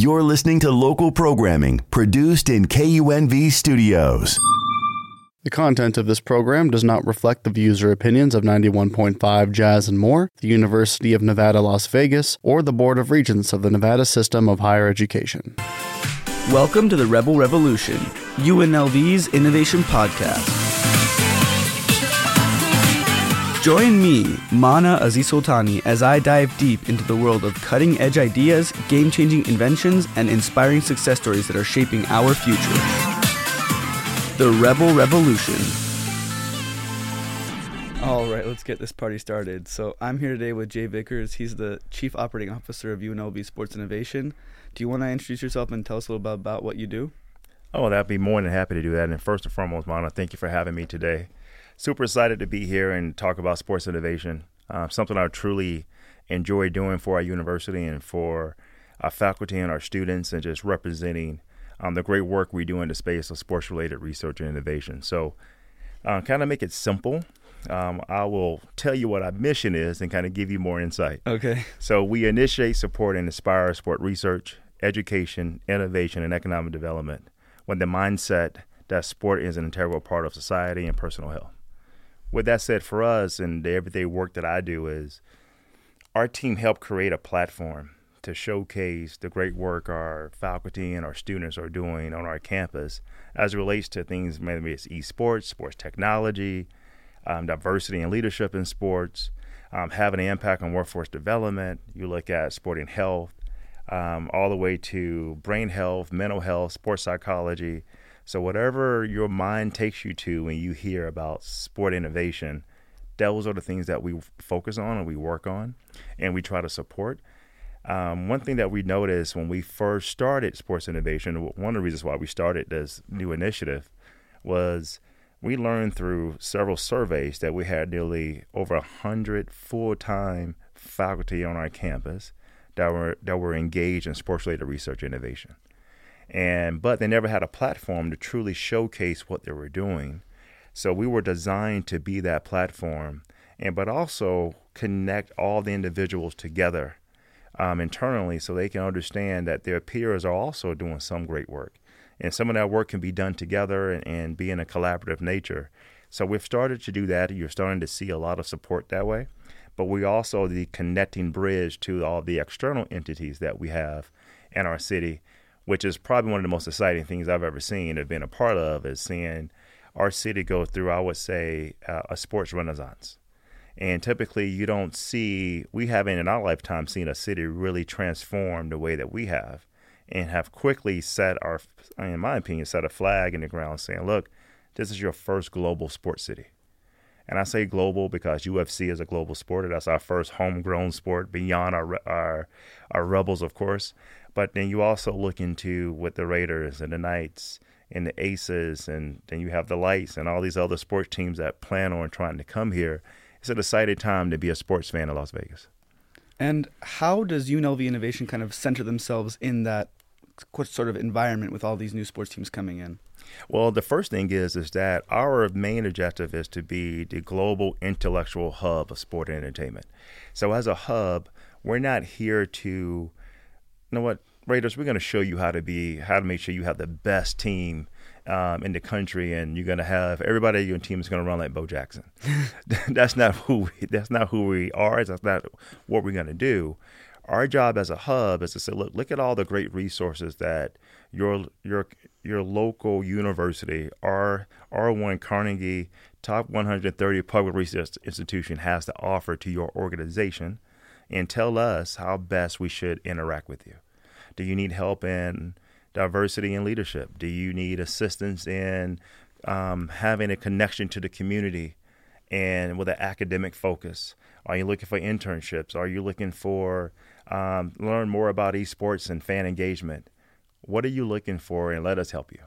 You're listening to local programming produced in KUNV studios. The content of this program does not reflect the views or opinions of 91.5 Jazz and More, the University of Nevada, Las Vegas, or the Board of Regents of the Nevada System of Higher Education. Welcome to the Rebel Revolution, UNLV's innovation podcast. Join me, Mana Aziz as I dive deep into the world of cutting edge ideas, game changing inventions, and inspiring success stories that are shaping our future. The Rebel Revolution. All right, let's get this party started. So, I'm here today with Jay Vickers. He's the Chief Operating Officer of UNLV Sports Innovation. Do you want to introduce yourself and tell us a little bit about what you do? Oh, that'd be more than happy to do that. And first and foremost, Mana, thank you for having me today super excited to be here and talk about sports innovation. Uh, something I truly enjoy doing for our university and for our faculty and our students, and just representing um, the great work we do in the space of sports related research and innovation. So, uh, kind of make it simple. Um, I will tell you what our mission is and kind of give you more insight. Okay. So, we initiate, support, and inspire sport research, education, innovation, and economic development with the mindset that sport is an integral part of society and personal health with that said, for us and the everyday work that I do is our team helped create a platform to showcase the great work our faculty and our students are doing on our campus as it relates to things maybe it's esports, sports technology, um, diversity and leadership in sports, um, having an impact on workforce development. You look at sporting health, um, all the way to brain health, mental health, sports psychology, so, whatever your mind takes you to when you hear about sport innovation, those are the things that we focus on and we work on and we try to support. Um, one thing that we noticed when we first started sports innovation, one of the reasons why we started this new initiative was we learned through several surveys that we had nearly over 100 full time faculty on our campus that were, that were engaged in sports related research innovation and but they never had a platform to truly showcase what they were doing. So we were designed to be that platform, and but also connect all the individuals together um, internally so they can understand that their peers are also doing some great work, and some of that work can be done together and, and be in a collaborative nature. So we've started to do that. You're starting to see a lot of support that way, but we also the connecting bridge to all the external entities that we have in our city which is probably one of the most exciting things I've ever seen or been a part of, is seeing our city go through, I would say, uh, a sports renaissance. And typically, you don't see, we haven't in our lifetime seen a city really transform the way that we have and have quickly set our, in my opinion, set a flag in the ground saying, look, this is your first global sports city. And I say global because UFC is a global sport. That's our first homegrown sport beyond our, our, our Rebels, of course. But then you also look into with the Raiders and the Knights and the Aces, and then you have the Lights and all these other sports teams that plan on trying to come here. It's an exciting time to be a sports fan in Las Vegas. And how does UNLV Innovation kind of center themselves in that sort of environment with all these new sports teams coming in? Well, the first thing is is that our main objective is to be the global intellectual hub of sport and entertainment. So as a hub, we're not here to you know what, Raiders, we're going to show you how to be, how to make sure you have the best team um, in the country, and you're going to have everybody on your team is going to run like Bo Jackson. that's not who we, that's not who we are. That's not what we're going to do. Our job as a hub is to say, look, look at all the great resources that your your your local university, our R1 Carnegie top 130 public research institution has to offer to your organization and tell us how best we should interact with you. Do you need help in diversity and leadership? Do you need assistance in um, having a connection to the community and with an academic focus? Are you looking for internships? Are you looking for um, learn more about esports and fan engagement? What are you looking for? And let us help you.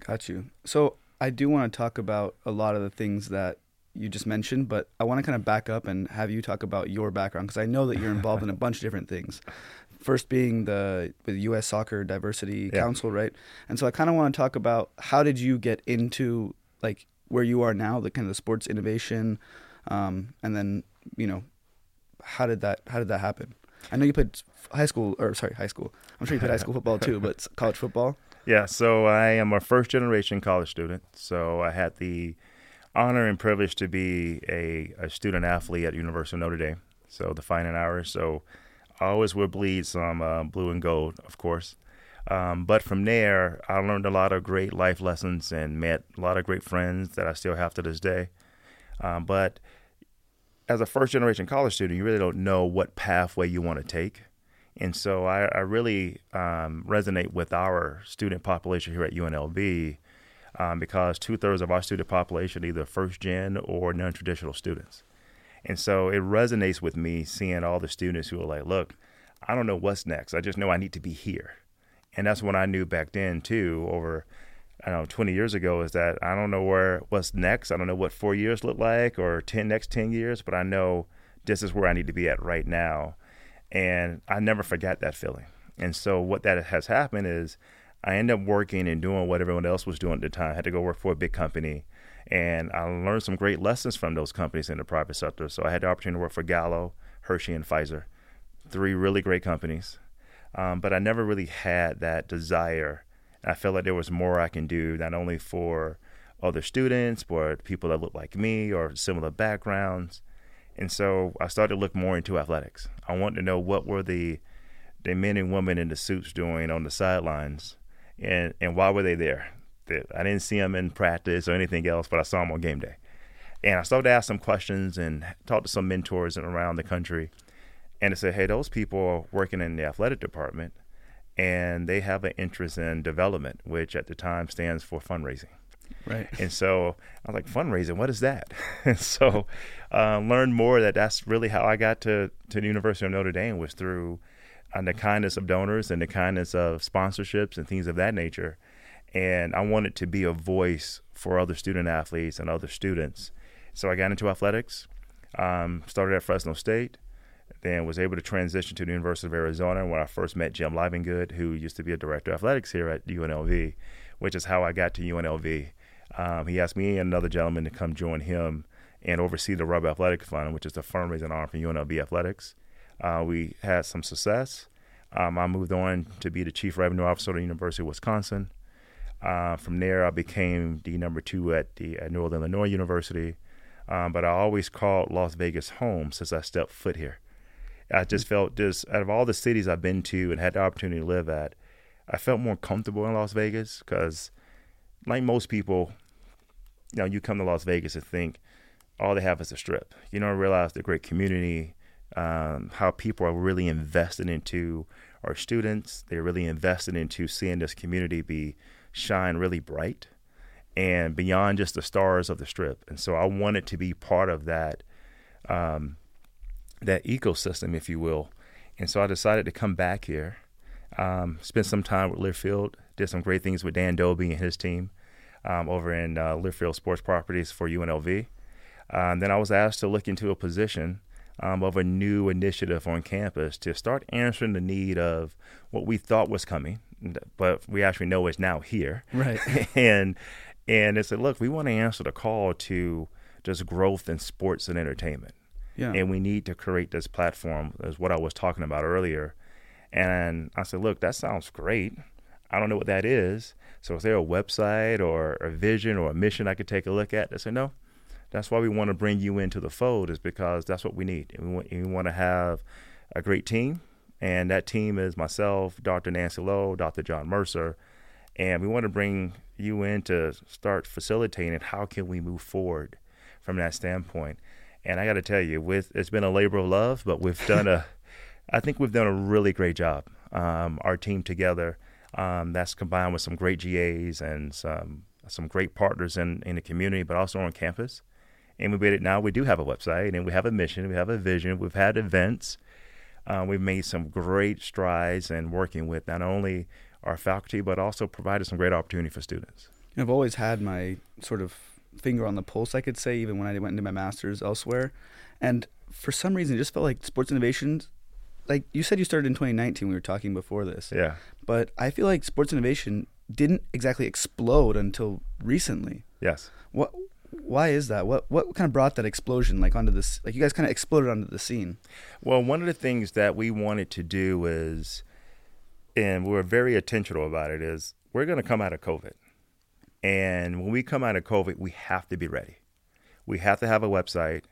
Got you. So I do want to talk about a lot of the things that you just mentioned, but I want to kind of back up and have you talk about your background because I know that you're involved in a bunch of different things. First being the with U.S. Soccer Diversity yeah. Council, right? And so I kind of want to talk about how did you get into like where you are now, the kind of the sports innovation, um, and then you know how did that how did that happen? I know you played high school, or sorry, high school. I'm sure you played high school football too, but college football. Yeah, so I am a first generation college student. So I had the honor and privilege to be a, a student athlete at University of Notre Dame. So the Fighting Irish. So I always would bleed some uh, blue and gold, of course. Um, but from there, I learned a lot of great life lessons and met a lot of great friends that I still have to this day. Um, but as a first generation college student, you really don't know what pathway you want to take. And so I, I really um, resonate with our student population here at UNLV um, because two thirds of our student population either first gen or non traditional students. And so it resonates with me seeing all the students who are like, look, I don't know what's next. I just know I need to be here. And that's what I knew back then too, over I don't know, 20 years ago, is that I don't know where what's next. I don't know what four years look like or 10 next 10 years, but I know this is where I need to be at right now. And I never forgot that feeling. And so what that has happened is I ended up working and doing what everyone else was doing at the time. I had to go work for a big company. And I learned some great lessons from those companies in the private sector. So I had the opportunity to work for Gallo, Hershey, and Pfizer, three really great companies. Um, but I never really had that desire. I felt like there was more I can do, not only for other students, but people that look like me or similar backgrounds. And so I started to look more into athletics. I wanted to know what were the the men and women in the suits doing on the sidelines, and and why were they there? I didn't see them in practice or anything else, but I saw them on game day. And I started to ask some questions and talk to some mentors around the country. And I said, hey, those people are working in the athletic department and they have an interest in development, which at the time stands for fundraising. Right. And so I was like, fundraising, what is that? and so uh, learned more that that's really how I got to, to the University of Notre Dame was through uh, the kindness of donors and the kindness of sponsorships and things of that nature. And I wanted to be a voice for other student athletes and other students. So I got into athletics, um, started at Fresno State, then was able to transition to the University of Arizona where I first met Jim Livengood, who used to be a director of athletics here at UNLV, which is how I got to UNLV. Um, he asked me and another gentleman to come join him and oversee the Rebel Athletic Fund, which is the fundraising arm for UNLV athletics. Uh, we had some success. Um, I moved on to be the chief revenue officer at the University of Wisconsin. Uh, from there, I became the number two at the at Northern Illinois University. Um, but I always called Las Vegas home since I stepped foot here. I just felt just out of all the cities I've been to and had the opportunity to live at, I felt more comfortable in Las Vegas because, like most people, you know, you come to Las Vegas and think all they have is a strip. You don't realize the great community, um, how people are really invested into our students. They're really invested into seeing this community be shine really bright and beyond just the stars of the strip. And so I wanted to be part of that um, that ecosystem, if you will. And so I decided to come back here, um, spend some time with Learfield, did some great things with Dan Dobie and his team um, over in uh, Learfield Sports Properties for UNLV. Uh, and then I was asked to look into a position um, of a new initiative on campus to start answering the need of what we thought was coming, but we actually know is now here. Right. and and they said, look, we want to answer the call to just growth in sports and entertainment. Yeah. And we need to create this platform, as what I was talking about earlier. And I said, look, that sounds great. I don't know what that is. So is there a website or a vision or a mission I could take a look at? They said, no. That's why we want to bring you into the fold is because that's what we need. And we want, we want to have a great team. And that team is myself, Dr. Nancy Lough, Dr. John Mercer. And we want to bring you in to start facilitating how can we move forward from that standpoint. And I got to tell you, with it's been a labor of love, but we've done a, I think we've done a really great job. Um, our team together, um, that's combined with some great GAs and some some great partners in in the community, but also on campus. And we made it now. We do have a website, and we have a mission, we have a vision. We've had events. Uh, we've made some great strides in working with not only our faculty, but also provided some great opportunity for students. I've always had my sort of finger on the pulse, I could say, even when I went into my master's elsewhere. And for some reason, it just felt like sports innovations. Like you said, you started in 2019. We were talking before this. Yeah. But I feel like sports innovation didn't exactly explode until recently. Yes. What why is that? What what kind of brought that explosion like onto this? Like you guys kind of exploded onto the scene. Well, one of the things that we wanted to do is, and we are very intentional about it, is we're going to come out of COVID, and when we come out of COVID, we have to be ready. We have to have a website.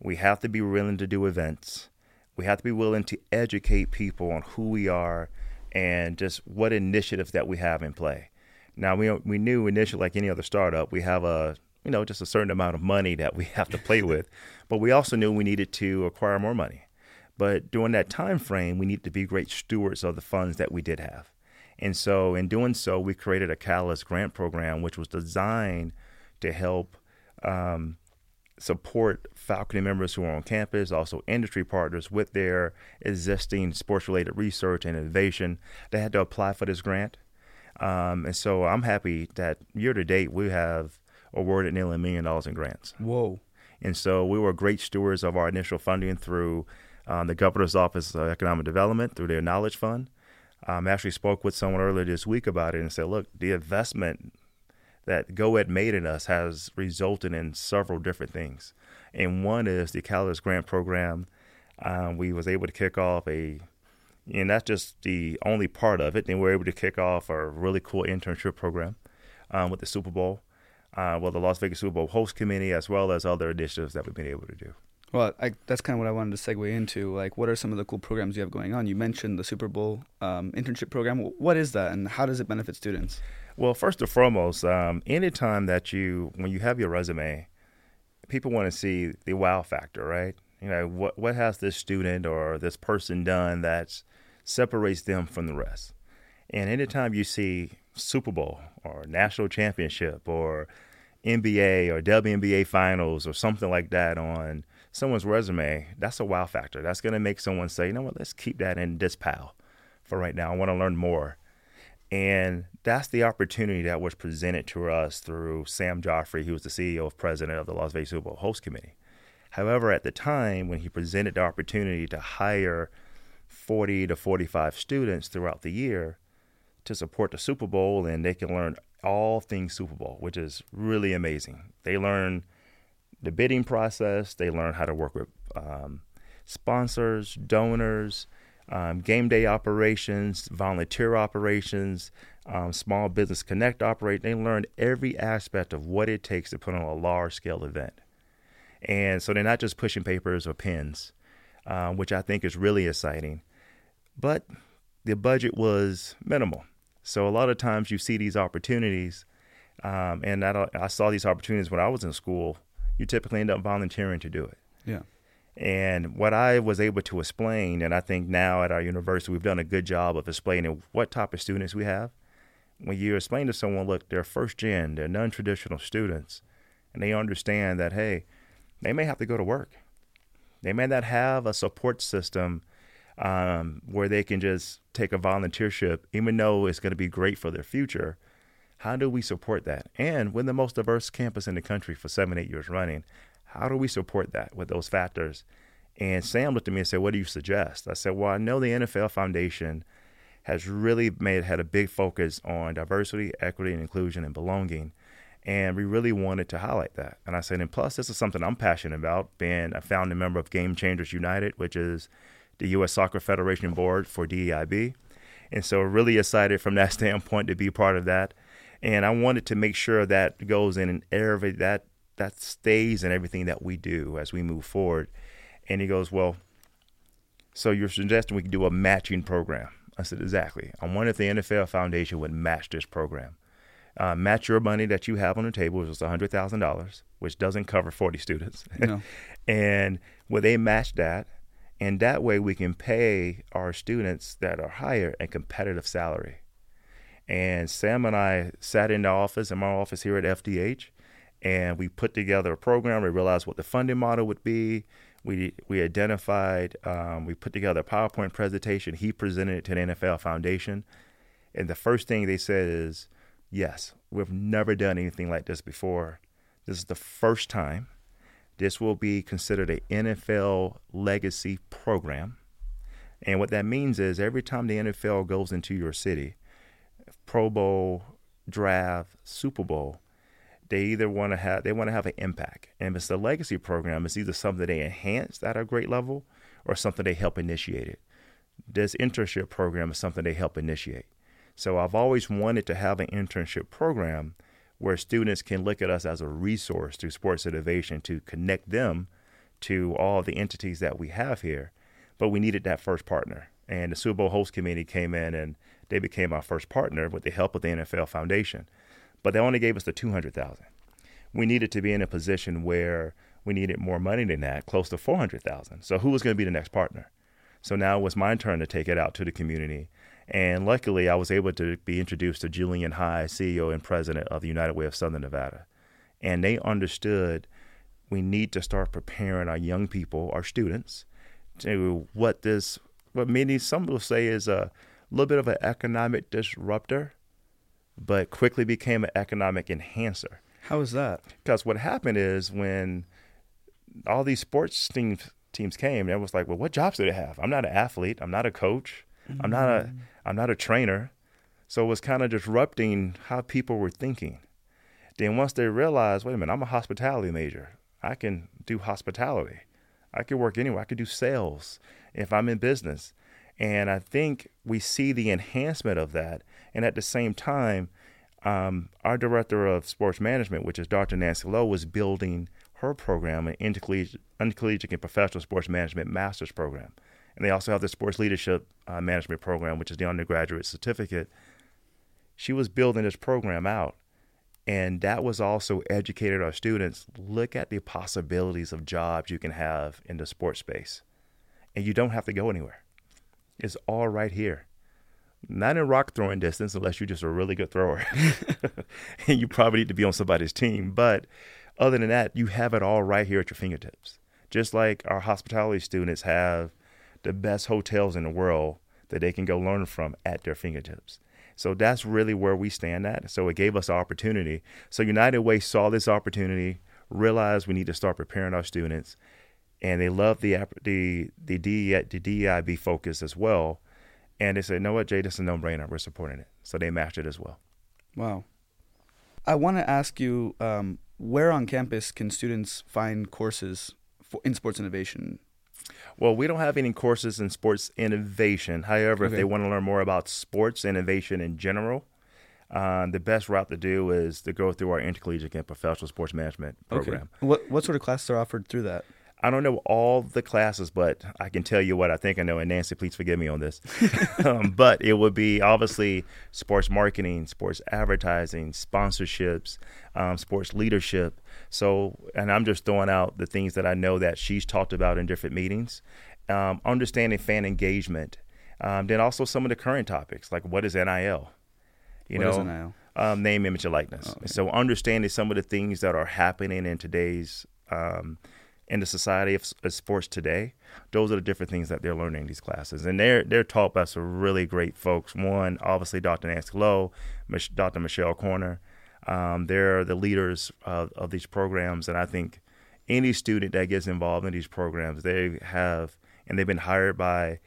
We have to be willing to do events. We have to be willing to educate people on who we are and just what initiatives that we have in play. Now we we knew initially, like any other startup, we have a you know just a certain amount of money that we have to play with, but we also knew we needed to acquire more money. But during that time frame, we needed to be great stewards of the funds that we did have. And so, in doing so, we created a Catalyst grant program, which was designed to help um, support faculty members who are on campus, also industry partners with their existing sports related research and innovation. They had to apply for this grant. Um, and so I'm happy that year to date we have awarded nearly a million dollars in grants. Whoa. And so we were great stewards of our initial funding through um, the Governor's Office of Economic Development, through their Knowledge Fund. I um, actually spoke with someone earlier this week about it and said, look, the investment that GoEd made in us has resulted in several different things. And one is the Catalyst Grant Program. Um, we was able to kick off a, and that's just the only part of it. Then we were able to kick off a really cool internship program um, with the Super Bowl, uh, well, the Las Vegas Super Bowl host committee, as well as other initiatives that we've been able to do. Well, I, that's kind of what I wanted to segue into. Like, what are some of the cool programs you have going on? You mentioned the Super Bowl um, internship program. What is that, and how does it benefit students? Well, first and foremost, um, anytime that you, when you have your resume, people want to see the wow factor, right? You know, what what has this student or this person done that separates them from the rest? And anytime you see Super Bowl or national championship or NBA or WNBA finals or something like that on someone's resume, that's a wow factor. That's going to make someone say, you know what, let's keep that in this pile for right now. I want to learn more. And that's the opportunity that was presented to us through Sam Joffray, who was the CEO of president of the Las Vegas Super Bowl host committee. However, at the time when he presented the opportunity to hire 40 to 45 students throughout the year to support the Super Bowl, and they can learn all things Super Bowl, which is really amazing. They learn the bidding process, they learn how to work with um, sponsors, donors, um, game day operations, volunteer operations, um, small business connect operate. They learn every aspect of what it takes to put on a large scale event. And so they're not just pushing papers or pens, um, which I think is really exciting. But the budget was minimal. So a lot of times you see these opportunities, um, and I, I saw these opportunities when I was in school. You typically end up volunteering to do it. Yeah. And what I was able to explain, and I think now at our university we've done a good job of explaining what type of students we have. When you explain to someone, look, they're first gen, they're non traditional students, and they understand that, hey, they may have to go to work. They may not have a support system um, where they can just take a volunteership, even though it's going to be great for their future. How do we support that? And we're the most diverse campus in the country for seven, eight years running. How do we support that with those factors? And Sam looked at me and said, What do you suggest? I said, Well, I know the NFL Foundation has really made had a big focus on diversity, equity, and inclusion and belonging. And we really wanted to highlight that. And I said, and plus, this is something I'm passionate about, being a founding member of Game Changers United, which is the U.S. Soccer Federation Board for DEIB. And so, really excited from that standpoint to be part of that. And I wanted to make sure that goes in and every that that stays in everything that we do as we move forward. And he goes, Well, so you're suggesting we can do a matching program. I said, Exactly. I wonder if the NFL Foundation would match this program. Uh, match your money that you have on the table, which is $100,000, which doesn't cover 40 students. No. and would they match that? And that way we can pay our students that are higher a competitive salary. And Sam and I sat in the office, in my office here at FDH, and we put together a program. We realized what the funding model would be. We we identified. Um, we put together a PowerPoint presentation. He presented it to the NFL Foundation, and the first thing they said is, "Yes, we've never done anything like this before. This is the first time. This will be considered a NFL legacy program." And what that means is every time the NFL goes into your city, Pro Bowl, draft, Super Bowl, they either want to have they want to have an impact, and if it's a legacy program, it's either something they enhance at a great level or something they help initiate it. This internship program is something they help initiate. So I've always wanted to have an internship program where students can look at us as a resource through sports innovation to connect them to all the entities that we have here. But we needed that first partner. And the Super Bowl host committee came in and they became our first partner with the help of the NFL Foundation. But they only gave us the 200,000. We needed to be in a position where we needed more money than that, close to 400,000. So who was going to be the next partner? So now it was my turn to take it out to the community and luckily, I was able to be introduced to Julian High, CEO and president of the United Way of Southern Nevada. And they understood we need to start preparing our young people, our students, to what this, what many, some will say is a little bit of an economic disruptor, but quickly became an economic enhancer. How is that? Because what happened is when all these sports teams, teams came, it was like, well, what jobs do they have? I'm not an athlete. I'm not a coach. I'm not a mm. I'm not a trainer. So it was kind of disrupting how people were thinking. Then once they realized, wait a minute, I'm a hospitality major. I can do hospitality. I can work anywhere. I can do sales if I'm in business. And I think we see the enhancement of that. And at the same time, um, our director of sports management, which is Dr. Nancy Lough, was building her program, an intercollegiate, intercollegiate and professional sports management master's program. And they also have the sports leadership uh, management program, which is the undergraduate certificate. She was building this program out. And that was also educated our students look at the possibilities of jobs you can have in the sports space. And you don't have to go anywhere. It's all right here. Not in rock throwing distance unless you're just a really good thrower. and you probably need to be on somebody's team. But other than that, you have it all right here at your fingertips. Just like our hospitality students have the best hotels in the world that they can go learn from at their fingertips. So that's really where we stand at. So it gave us opportunity. So United Way saw this opportunity, realized we need to start preparing our students, and they love the the the, DE, the DEIB focus as well. And they said, "No, what, Jay, this is a no-brainer. We're supporting it." So they matched it as well. Wow. I want to ask you, um, where on campus can students find courses for, in sports innovation? Well, we don't have any courses in sports innovation. However, okay. if they want to learn more about sports innovation in general, uh, the best route to do is to go through our intercollegiate and professional sports management program. Okay. What what sort of classes are offered through that? I don't know all the classes, but I can tell you what I think I know. And Nancy, please forgive me on this. um, but it would be obviously sports marketing, sports advertising, sponsorships, um, sports leadership. So, and I'm just throwing out the things that I know that she's talked about in different meetings. Um, understanding fan engagement. Um, then also some of the current topics, like what is NIL? You what know, NIL? Um, name, image, and likeness. Oh, okay. So understanding some of the things that are happening in today's um, in the society of, of, sports today, those are the different things that they're learning in these classes, and they're they're taught by some really great folks. One, obviously, Dr. Nancy Lough, Dr. Michelle Corner. Um, they're the leaders of, of these programs, and I think any student that gets involved in these programs, they have and they've been hired by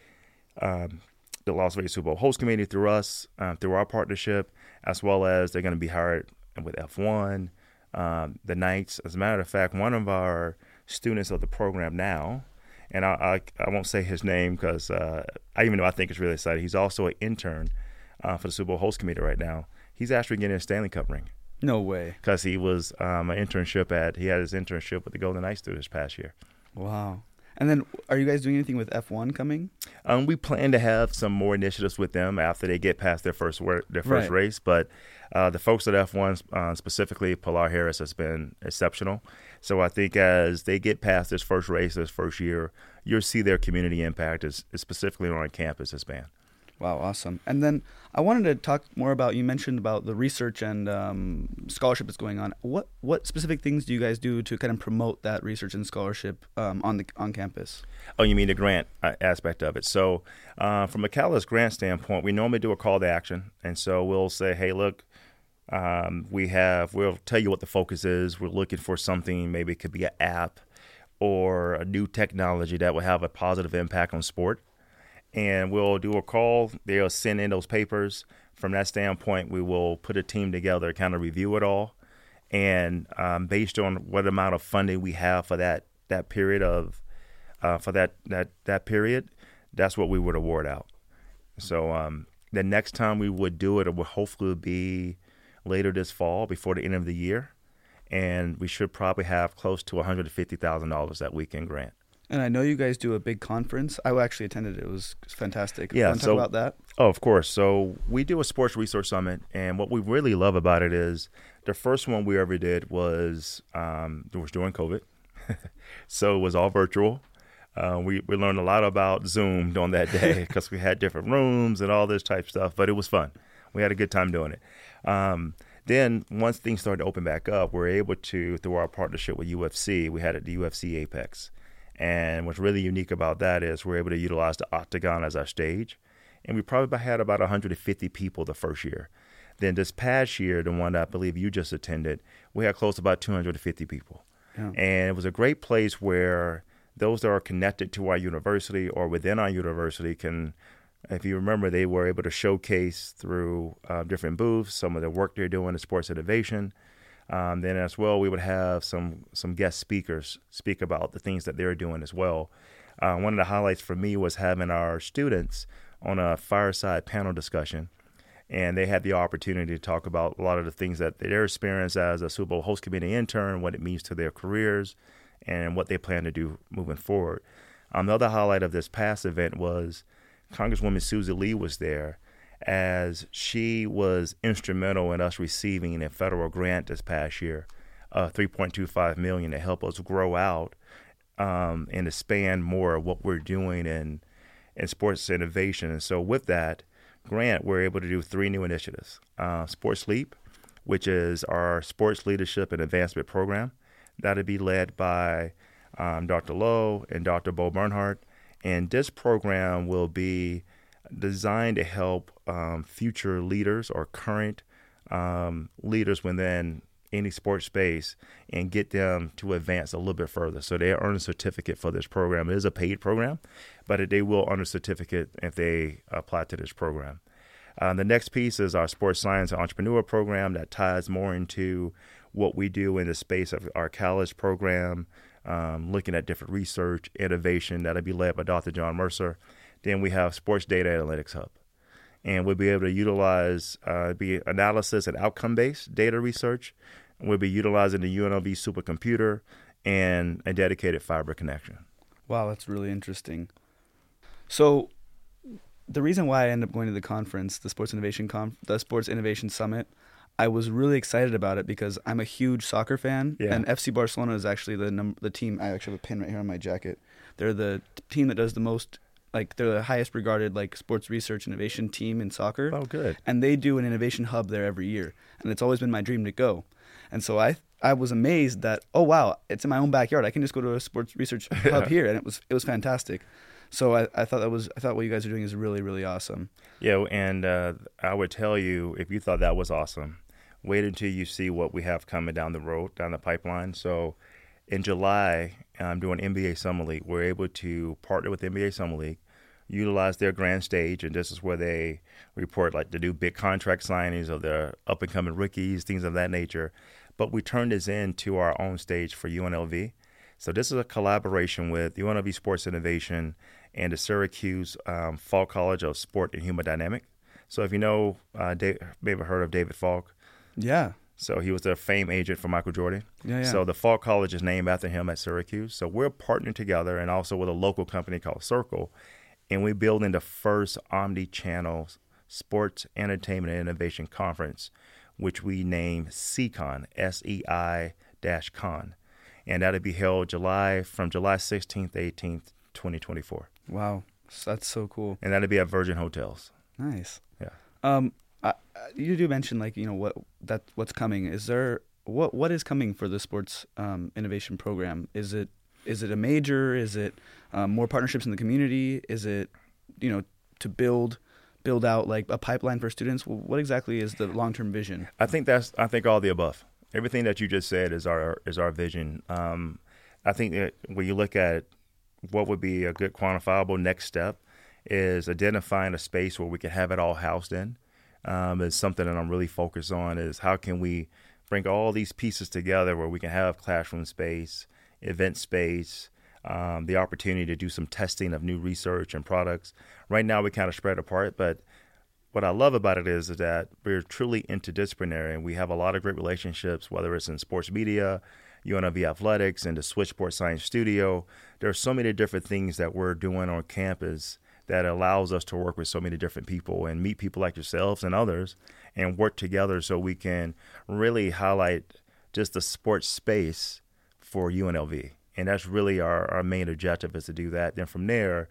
um, the Las Vegas Super Bowl host committee through us, uh, through our partnership, as well as they're going to be hired with F1, um, the Knights. As a matter of fact, one of our students of the program now. And I, I, I won't say his name because uh, I even though I think it's really exciting. He's also an intern uh, for the Super Bowl host committee right now. He's actually getting a Stanley Cup ring. No way. Because he was um, an internship at he had his internship with the Golden Knights through this past year. Wow. And then, are you guys doing anything with F1 coming? Um, we plan to have some more initiatives with them after they get past their first work, their first right. race. But uh, the folks at F1, uh, specifically Pilar Harris, has been exceptional. So I think as they get past this first race, this first year, you'll see their community impact, is, is specifically on campus, expand. Wow, awesome. And then I wanted to talk more about you mentioned about the research and um, scholarship that's going on. What what specific things do you guys do to kind of promote that research and scholarship um, on the on campus? Oh, you mean the grant uh, aspect of it? So, uh, from a Catalyst grant standpoint, we normally do a call to action, and so we'll say, "Hey, look, um, we have, we'll tell you what the focus is. We're looking for something, maybe it could be an app or a new technology that will have a positive impact on sport. And we'll do a call. They'll send in those papers. From that standpoint, we will put a team together, kind of review it all. and um, based on what amount of funding we have for that that period of uh, for that that that period, that's what we would award out. So um, the next time we would do it, it would hopefully be later this fall, before the end of the year, and we should probably have close to one hundred and fifty thousand dollars that we can grant. And I know you guys do a big conference. I actually attended it. It was fantastic. Yeah, Want so- talk about that? Oh, of course. So we do a sports resource summit, and what we really love about it is the first one we ever did was um, it was during COVID, so it was all virtual. Uh, we we learned a lot about Zoom on that day because we had different rooms and all this type stuff, but it was fun. We had a good time doing it. Um, then once things started to open back up, we were able to through our partnership with UFC. We had at the UFC Apex, and what's really unique about that is we're able to utilize the octagon as our stage and we probably had about 150 people the first year. Then this past year, the one that I believe you just attended, we had close to about 250 people. Yeah. And it was a great place where those that are connected to our university or within our university can, if you remember, they were able to showcase through uh, different booths some of the work they're doing in sports innovation. Um, then as well, we would have some some guest speakers speak about the things that they're doing as well. Uh, one of the highlights for me was having our students on a fireside panel discussion, and they had the opportunity to talk about a lot of the things that their experience as a Super Bowl host committee intern, what it means to their careers, and what they plan to do moving forward. Um, the other highlight of this past event was Congresswoman Susie Lee was there, as she was instrumental in us receiving a federal grant this past year, uh, 3.25 million to help us grow out um, and expand more of what we're doing in in sports innovation. And so with that grant, we're able to do three new initiatives: uh, Sports Leap, which is our sports leadership and advancement program. That'll be led by um, Dr. Lough and Dr. Bo Bernhardt. And this program will be designed to help um, future leaders or current um, leaders within any sports space and get them to advance a little bit further. So they earn a certificate for this program. It is a paid program, but they will earn a certificate if they apply to this program. Uh, the next piece is our sports science entrepreneur program that ties more into what we do in the space of our college program, um, looking at different research, innovation that'll be led by Dr. John Mercer. Then we have Sports Data Analytics Hub. And we'll be able to utilize uh, be analysis and outcome based data research. We'll be utilizing the UNLV supercomputer and a dedicated fiber connection. Wow, that's really interesting. So, the reason why I ended up going to the conference, the Sports Innovation Conf- the Sports Innovation Summit, I was really excited about it because I'm a huge soccer fan, Yeah. and FC Barcelona is actually the num- the team. I actually have a pin right here on my jacket. They're the team that does the most, like they're the highest regarded like sports research innovation team in soccer Oh, good. and they do an innovation hub there every year and it's always been my dream to go and so i i was amazed that oh wow it's in my own backyard i can just go to a sports research hub here and it was it was fantastic so I, I thought that was i thought what you guys are doing is really really awesome Yeah, and uh, I would tell you if you thought that was awesome, wait until you see what we have coming down the road, down the pipeline. So, in July, I'm doing NBA Summer League. We're able to partner with NBA Summer League, utilize their grand stage, and this is where they report like the do big contract signings of their up and coming rookies, things of that nature. But we turned this into our own stage for UNLV. So this is a collaboration with UNLV Sports Innovation and the Syracuse um, Falk College of Sport and Human Dynamic. So if you know, uh, Dave, maybe heard of David Falk. Yeah So he was the fame agent for Michael Jordan. Yeah, yeah. So the Falk College is named after him at Syracuse. So we're partnering together and also with a local company called Circle, and we're building the first omni-channel sports entertainment and innovation conference, which we name CCON, S-E-I dash con, and that'll be held July from July 16th 18th, 2024, wow that's so cool and that'll be at Virgin Hotels. nice Yeah. um I, I- you do mention like you know what that what's coming is there what what is coming for the sports um, innovation program is it is it a major is it um, more partnerships in the community is it you know to build build out like a pipeline for students what exactly is the long-term vision I think that's I think all the above. Everything that you just said is our is our vision. Um, I think that when you look at what would be a good quantifiable next step is identifying a space where we can have it all housed in. Um, is something that I'm really focused on. Is how can we bring all these pieces together where we can have classroom space, event space, um, the opportunity to do some testing of new research and products. Right now, we kind of spread apart, but what I love about it is, is that we're truly interdisciplinary and we have a lot of great relationships, whether it's in sports media, UNLV athletics, and the Switch Sports Science Studio. There are so many different things that we're doing on campus that allows us to work with so many different people and meet people like yourselves and others and work together so we can really highlight just the sports space for UNLV. And that's really our, our main objective is to do that. Then from there,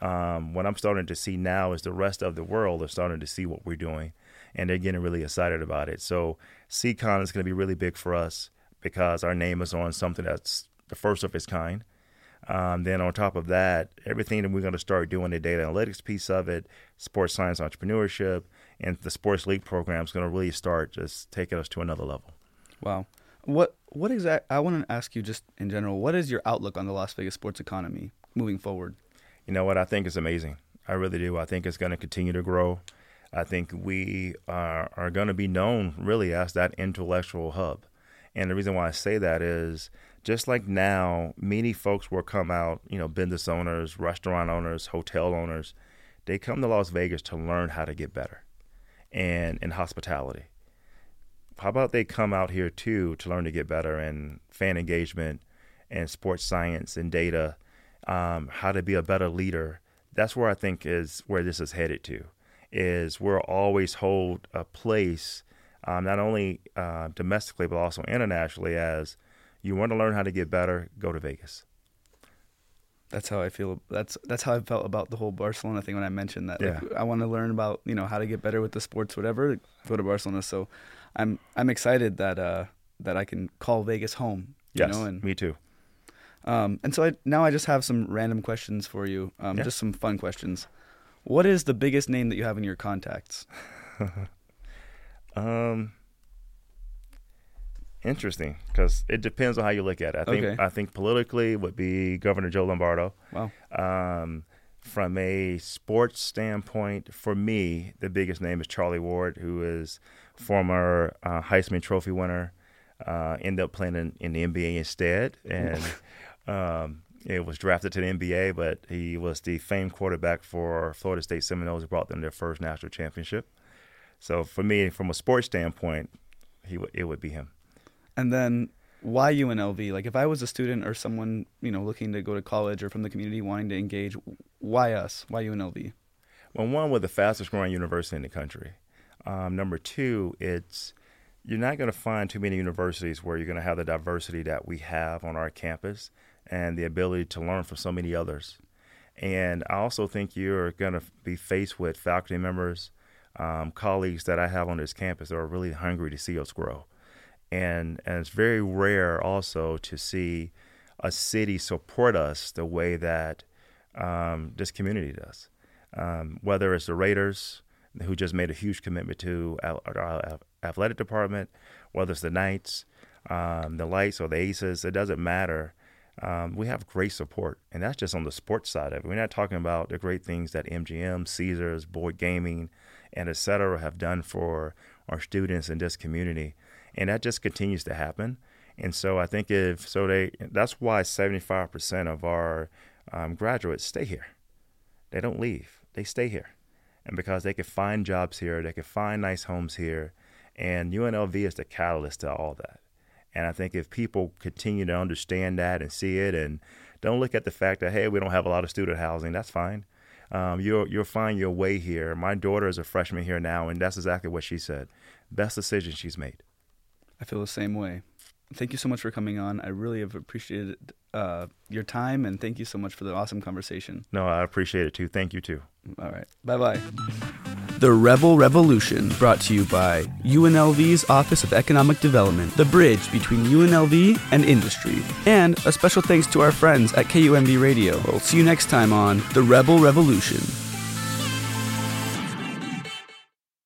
um, what I'm starting to see now is the rest of the world is starting to see what we're doing and they're getting really excited about it. So CCON is going to be really big for us because our name is on something that's the first of its kind. Um, then on top of that, everything that we're going to start doing, the data analytics piece of it, sports science entrepreneurship, and the Sports Leap program is going to really start just taking us to another level. Wow. What what exact? I want to ask you just in general. What is your outlook on the Las Vegas sports economy moving forward? You know what? I think it's amazing. I really do. I think it's going to continue to grow. I think we are, are going to be known really as that intellectual hub. And the reason why I say that is just like now, many folks will come out, you know, business owners, restaurant owners, hotel owners, they come to Las Vegas to learn how to get better and in hospitality. How about they come out here too to learn to get better in fan engagement and sports science and data, um, how to be a better leader. That's where I think is where this is headed to. Is we'll always hold a place, um, not only uh, domestically but also internationally, as you want to learn how to get better, go to Vegas. That's how I feel. That's that's how I felt about the whole Barcelona thing when I mentioned that. Yeah. Like, I want to learn about you know how to get better with the sports, whatever. Go to Barcelona. So, I'm I'm excited that uh that I can call Vegas home. Yes, You know, and me too. um and so I, now I just have some random questions for you. Um, Yeah. just some fun questions. What is the biggest name that you have in your contacts? Um, interesting because it depends on how you look at it. I think Okay. I think politically would be Governor Joe Lombardo. Wow. Um, from a sports standpoint, for me, the biggest name is Charlie Ward, who is former uh, Heisman Trophy winner. Uh, ended up playing in, in the NBA instead, and um, it was drafted to the NBA. But he was the famed quarterback for Florida State Seminoles, who brought them their first national championship. So for me, from a sports standpoint, he w- it would be him. And then why UNLV? Like if I was a student or someone, you know, looking to go to college or from the community wanting to engage, why us? Why UNLV? Well, one, we're the fastest growing university in the country. Um, number two, it's you're not going to find too many universities where you're going to have the diversity that we have on our campus and the ability to learn from so many others. And I also think you're going to be faced with faculty members, um, colleagues that I have on this campus that are really hungry to see us grow. And, and it's very rare also to see a city support us the way that um, this community does. Um, whether it's the Raiders, who just made a huge commitment to our, athletic department, whether it's the Knights, um, the Lights, or the Aces, it doesn't matter. Um, we have great support, and that's just on the sports side of it. We're not talking about the great things that MGM, Caesars, Boyd Gaming, and et cetera have done for our students in this community, and that just continues to happen. And so I think if so, they that's why 75% of our um, graduates stay here. They don't leave; they stay here, and because they can find jobs here, they can find nice homes here, and UNLV is the catalyst to all that. And I think if people continue to understand that and see it, and don't look at the fact that hey, we don't have a lot of student housing, that's fine. Um, you'll you'll find your way here. My daughter is a freshman here now, and that's exactly what she said. Best decision she's made. I feel the same way. Thank you so much for coming on. I really have appreciated uh, your time, and thank you so much for the awesome conversation. No, I appreciate it too. Thank you too. All right. Bye bye. The Rebel Revolution, brought to you by UNLV's Office of Economic Development, the bridge between UNLV and industry. And a special thanks to our friends at KUNV Radio. We'll see you next time on The Rebel Revolution.